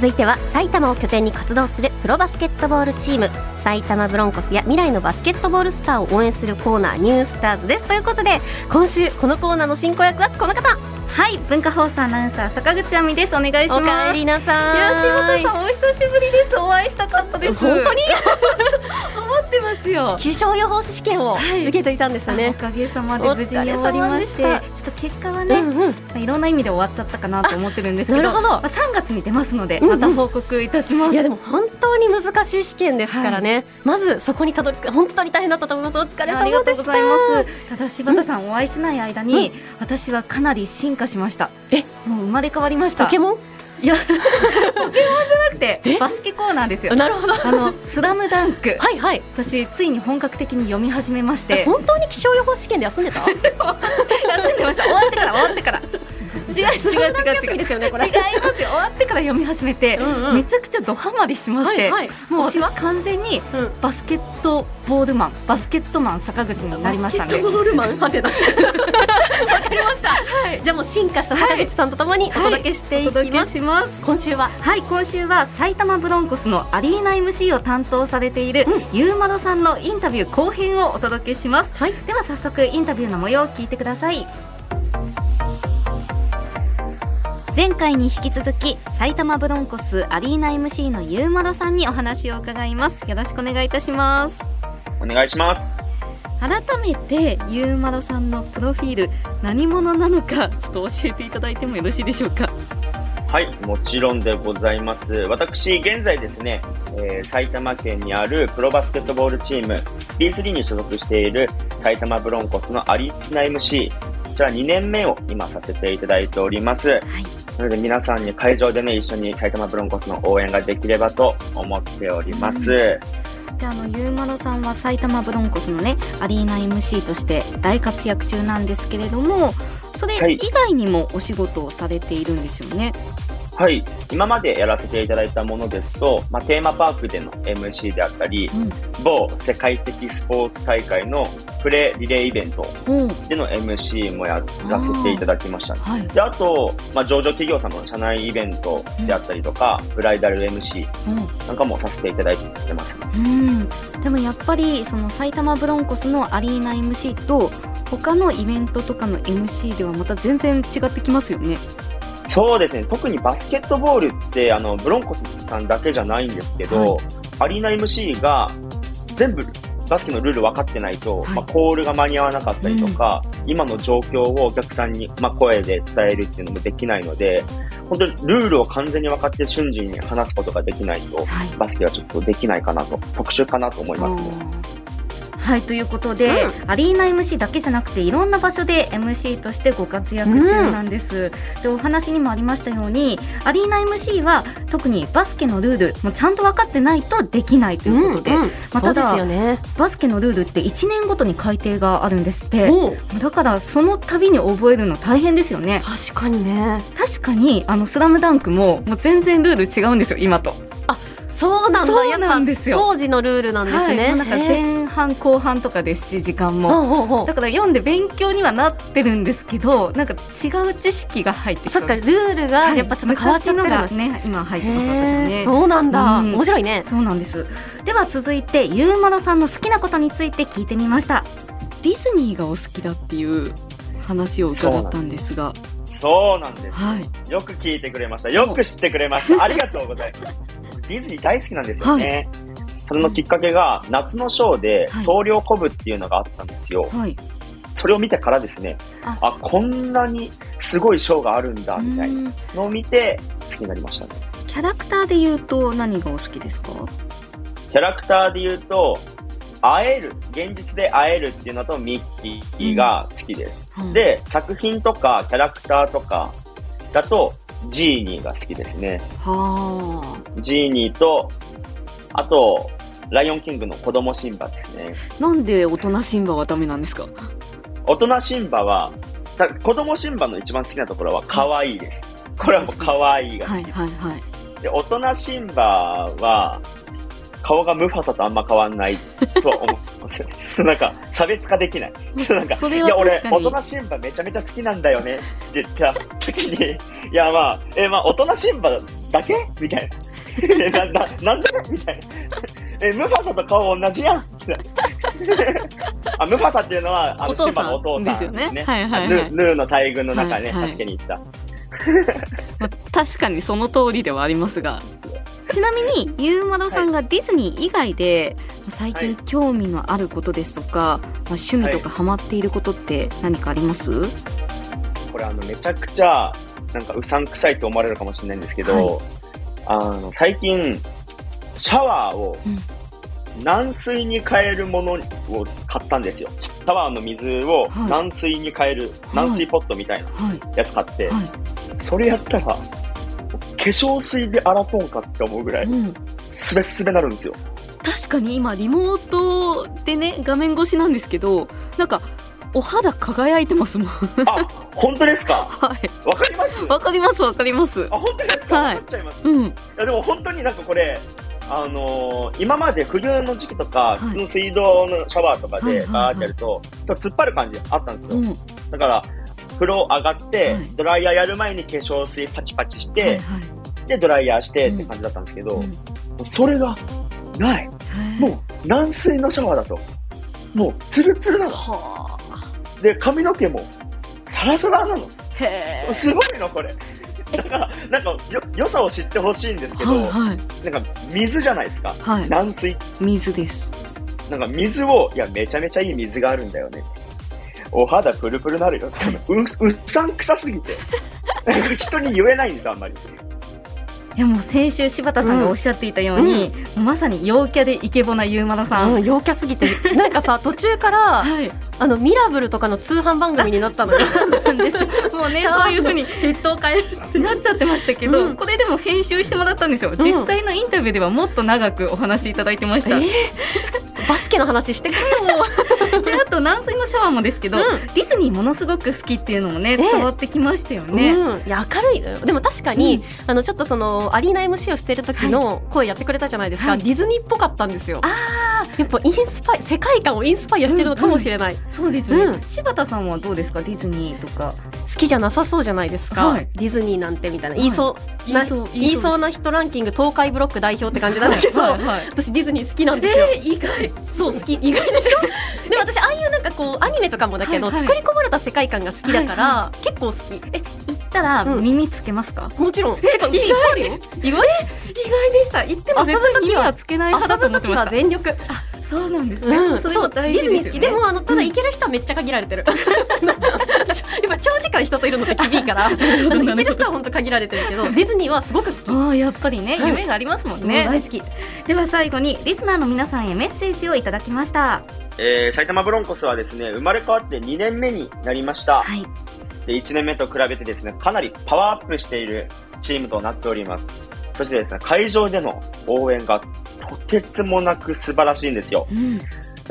続いては埼玉を拠点に活動するプロバスケットボールチーム埼玉ブロンコスや未来のバスケットボールスターを応援するコーナーニュースターズです。ということで今週このコーナーの進行役はこの方。はい文化放送アナウンサー坂口亜美です。お願いします。おかえりなさい。いや柴田さんお久しぶりです。お会いしたかったです。本当に？思 ってますよ。気象予報士試験を受けていたんですよね、おかげさまで無事に終わりまして。ちょっと結果はね、うんうん、いろんな意味で終わっちゃったかなと思ってるんですけどなるほど、まあ、3月に出ますのでまた報告いたします、うんうん、いやでも本当に難しい試験ですからね、はい、まずそこにたどり着く本当に大変だったと思います。お疲れ様でした。ありがとうございます。ただ柴田さん、お会いしない間に、うん、私はかなり進化しました。え？もう生まれ変わりました。ポケモン？いや、ポケモンじゃなくて、バスケコーナーですよ。なるほど。あの、スラムダンク。はいはい。私、ついに本格的に読み始めまして。本当に気象予報試験で休んでた？休んでました。終わってから、終わってから。違う 違う違う違うですよねこれ違いますよ終わってから読み始めて、うんうん、めちゃくちゃドハマりしまして、はいはい、もう私は？完全にバスケットボールマン、バスケットマン坂口になりましたね。バスケットボールマン？はてな。わかりました。はい。じゃあもう進化した坂口さんとともにお届けしていきます。はい、ます今週は？はい今週は埼玉ブロンコスのアリーナ MC を担当されている、うん、ゆうまろさんのインタビュー後編をお届けします。はい。では早速インタビューの模様を聞いてください。前回に引き続き埼玉ブロンコスアリーナ MC のゆうまろさんにお話を伺います。よろしくお願いいたします。お願いします。改めてゆうまろさんのプロフィール何者なのかちょっと教えていただいてもよろしいでしょうか？はいもちろんでございます。私現在ですね、えー、埼玉県にあるプロバスケットボールチーム B3 に所属している埼玉ブロンコスのアリーナ MC こちら2年目を今させていただいております、はいなので皆さんに会場でね、一緒に埼玉ブロンコスの応援ができればと思っております。であのゆうまろさんは埼玉ブロンコスのねアリーナ MC として大活躍中なんですけれどもそれ以外にもお仕事をされているんですよね。はいはい。今までやらせていただいたものですと、まあ、テーマパークでの MC であったり、うん、某世界的スポーツ大会のプレリレーイベントでの MC もやらせていただきました。あ,、はい、であと、まあ、上場企業様の社内イベントであったりとか、うん、ブライダル MC なんかもさせていただいてます、ね、うん。でもやっぱり、その埼玉ブロンコスのアリーナ MC と、他のイベントとかの MC ではまた全然違ってきますよね。そうですね。特にバスケットボールって、あの、ブロンコスさんだけじゃないんですけど、はい、アリーナ MC が全部バスケのルール分かってないと、はい、まあ、コールが間に合わなかったりとか、うん、今の状況をお客さんに、まあ、声で伝えるっていうのもできないので、本当にルールを完全に分かって瞬時に話すことができないと、はい、バスケはちょっとできないかなと、特殊かなと思いますね。はいということで、うん、アリーナ MC だけじゃなくていろんな場所で MC としてご活躍中なんです、うん、でお話にもありましたようにアリーナ MC は特にバスケのルールもちゃんと分かってないとできないということで、うんうん、まあ、ただ、ね、バスケのルールって1年ごとに改定があるんですって。だからその度に覚えるの大変ですよね。確かにね。確かにあのスラムダンクももう全然ルール違うんですよ今と。あそうなんだ。そうなんですよ。当時のルールなんですね、はい、なんか前半後半とかですし時間も。だから読んで勉強にはなってるんですけどなんか違う知識が入ってそっかルールがやっぱちょっと変わっちゃってる、はい、ね今入ってます私はね。そうなんだ、うん、面白いね。そうなんです。では続いてゆうまろさんの好きなことについて聞いてみました。ディズニーがお好きだっていう話を伺ったんですが。そうなんです、はい、よく聞いてくれました。よく知ってくれました。ありがとうございます。ディズニー大好きなんですよね。はい、それのきっかけが、夏のショーで、総量コブっていうのがあったんですよ。はい、それを見てからですね、ああ、こんなにすごいショーがあるんだ、みたいなのを見て、好きになりましたね。キャラクターで言うと何がお好きですか？キャラクターで言うと、会える、現実で会えるっていうのとミッキーが好きです。うん、で、作品とかキャラクターとかだと、ジーニーが好きですね。はあ。ジーニーと、あと、ライオンキングの子供シンバですね。なんで大人シンバはダメなんですか？大人シンバは、子供シンバの一番好きなところは可愛いです。これはもう可愛いが好き。はいはいはい。で、大人シンバは、顔がムファサとあんま変わんないと思ってます。よ なんか、差別化できない。なんか、いや、俺大人シンバめちゃめちゃ好きなんだよねって言った時に、いや、まあ、え、まあ、大人シンバだけ？みたいな。えな、な、なんで？みたいな。え、ムファサと顔同じやん。あ、ムファサっていうのは、あの、シンバのお父さんですよね。はいはいはい。ヌーヌーの大群の中ね、はいはい。助けに行った。まあ、確かにその通りではありますが。ちなみにゆうまろさんがディズニー以外で最近興味のあることですとか、まあ、趣味とかハマっていることって何かあります、これあのめちゃくちゃなんかうさんくさいと思われるかもしれないんですけど、あの最近シャワーを軟水に変えるものを買ったんですよ。シャワーの水をはい。軟水に変える、軟水ポットみたいなはい。やつ買って、はそれやったら化粧水で洗とんかって思うぐらいい、うん、スベスベなるんですよ。確かに今リモートでね画面越しなんですけどなんかお肌輝いてますもん。あ、本当ですか？はい。わかります？わかりますわかります。あ、本当ですか？はい。っちゃいます。うん。いやでも本当になんかこれ、あのー今まで冬の時期とか、い。普通の水道のシャワーとかではいはいはい。ガーってやると、突っ張る感じあったんですよ。うん。だから、風呂上がって、はい。ドライヤーやる前に化粧水パチパチして、はいはい。で、ドライヤーしてっうん。て感じだったんですけど、うん。もうそれがない。もう軟水のシャワーだと、もうツルツルなの。はあ。で、髪の毛もサラサラなの。すごいの、これ。だから、なんかよ、良さを知ってほしいんですけど、はいはいなんか、水じゃないですか。はい軟水水ですなんか水を、いや、めちゃめちゃいい水があるんだよね。お肌プルプルなるよ。う、うさんくさすぎて。人に言えないんです、あんまり。いやもう先週柴田さんがおっしゃっていたように、もうまさに陽キャでイケボなゆうまろさん、うん、陽キャすぎて。なんかさ途中からはい。あのミラブルとかの通販番組になったのよ。なんです。もうね そう。いうふうに列島変えるなっちゃってましたけど、うん。これでも編集してもらったんですよ、ん。実際のインタビューではもっと長くお話しいただいてました、えーバスケの話してくれよ。であと軟水のシャワーもですけど、うん。ディズニーものすごく好きっていうのもねえ伝わってきましたよね、うん、いや明るい。でも確かに、うん。あのちょっとそのアリーナ MC をしてる時の声やってくれたじゃないですか、はい。ディズニーっぽかったんですよ。あやっぱインスパイ世界観をインスパイアしてるのかもしれない、あそうですよね、うん。柴田さんはどうですか？ディズニーとか。好きじゃなさそうじゃないですか、はい。ディズニーなんてみたいな、はい。言いそうな言いそう言いそうな人ランキング東海ブロック代表って感じなんだけど、はいはいはい。私ディズニー好きなんですよ、えー、意外。そう好き。意外でしょ？でも私ああいうなんかこうアニメとかもだけど、はいはい。作り込まれた世界観が好きだから、は結構好き。え行ったらうん。耳つけますか、もちろん。てかうちいっぱいあるよ。意外意外でした。行っても遊ぶ時はつけない派だと思ってました。は全力そうなんですね、うん、それもそうデ大事ですよね。ィズニー好き。でもあのただ行ける人はめっちゃ限られてる。やっぱ長時間人といるのって厳いからあの行ける人は本当限られてるけどディズニーはすごく好き、ああやっぱりね、はい。夢がありますもんもね。う大好き。では最後にリスナーの皆さんへメッセージをいただきました。えー、埼玉ブロンコスはですね、生まれ変わって2年目になりました。はい。で、1年目と比べてですね、かなりパワーアップしているチームとなっております。そしてですね、会場での応援がとてつもなく素晴らしいんですよ。うん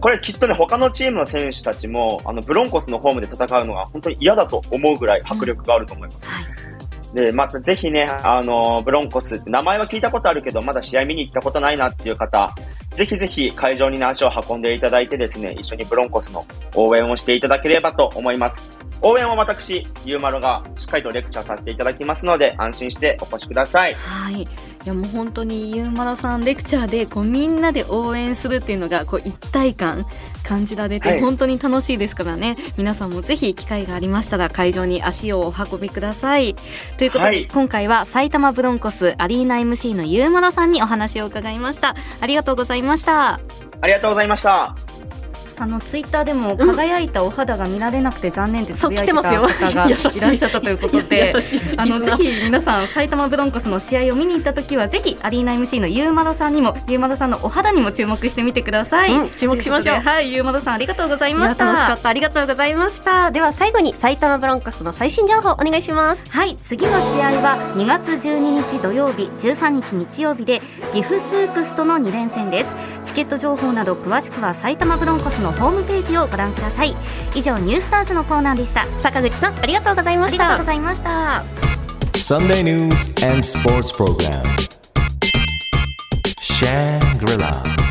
これきっとね、他のチームの選手たちも、あの、ブロンコスのホームで戦うのが本当に嫌だと思うぐらい迫力があると思います。はいで、またぜひね、あの、ブロンコスって名前は聞いたことあるけど、まだ試合見に行ったことないなっていう方、ぜひぜひ会場に足を運んでいただいてですね、一緒にブロンコスの応援をしていただければと思います。応援は私、ゆうまろがしっかりとレクチャーさせていただきますので、安心してお越しください。はい、いやもう本当にゆうまろさんレクチャーでこうみんなで応援するっていうのがこう一体感感じられて、はい。本当に楽しいですからね。皆さんもぜひ機会がありましたら会場に足をお運びください。ということで、はい。今回は埼玉ブロンコスアリーナ MC のゆうまろさんにお話を伺いました。ありがとうございました。ありがとうございました。あのツイッターでも輝いたお肌が見られなくて残念ってつぶやいてた方がいらっしゃったということであのぜひ皆さん埼玉ブロンコスの試合を見に行った時はぜひアリーナ MC のゆうまろさんにもゆうまろさんのお肌にも注目してみてください、うん注目しましょう。はいゆうまろさんありがとうございいましたや楽しかった。ありがとうございました。では最後に埼玉ブロンコスの最新情報お願いします。はい次の試合は2月12日土曜日13日日曜日で岐阜スープスとの2連戦ですチケット情報など詳しくは埼玉ブロンコスのホームページをご覧ください以上ニュースターズのコーナーでした坂口さんありがとうございまあしたりがとうございました Sunday news and sports program. Shangri-La.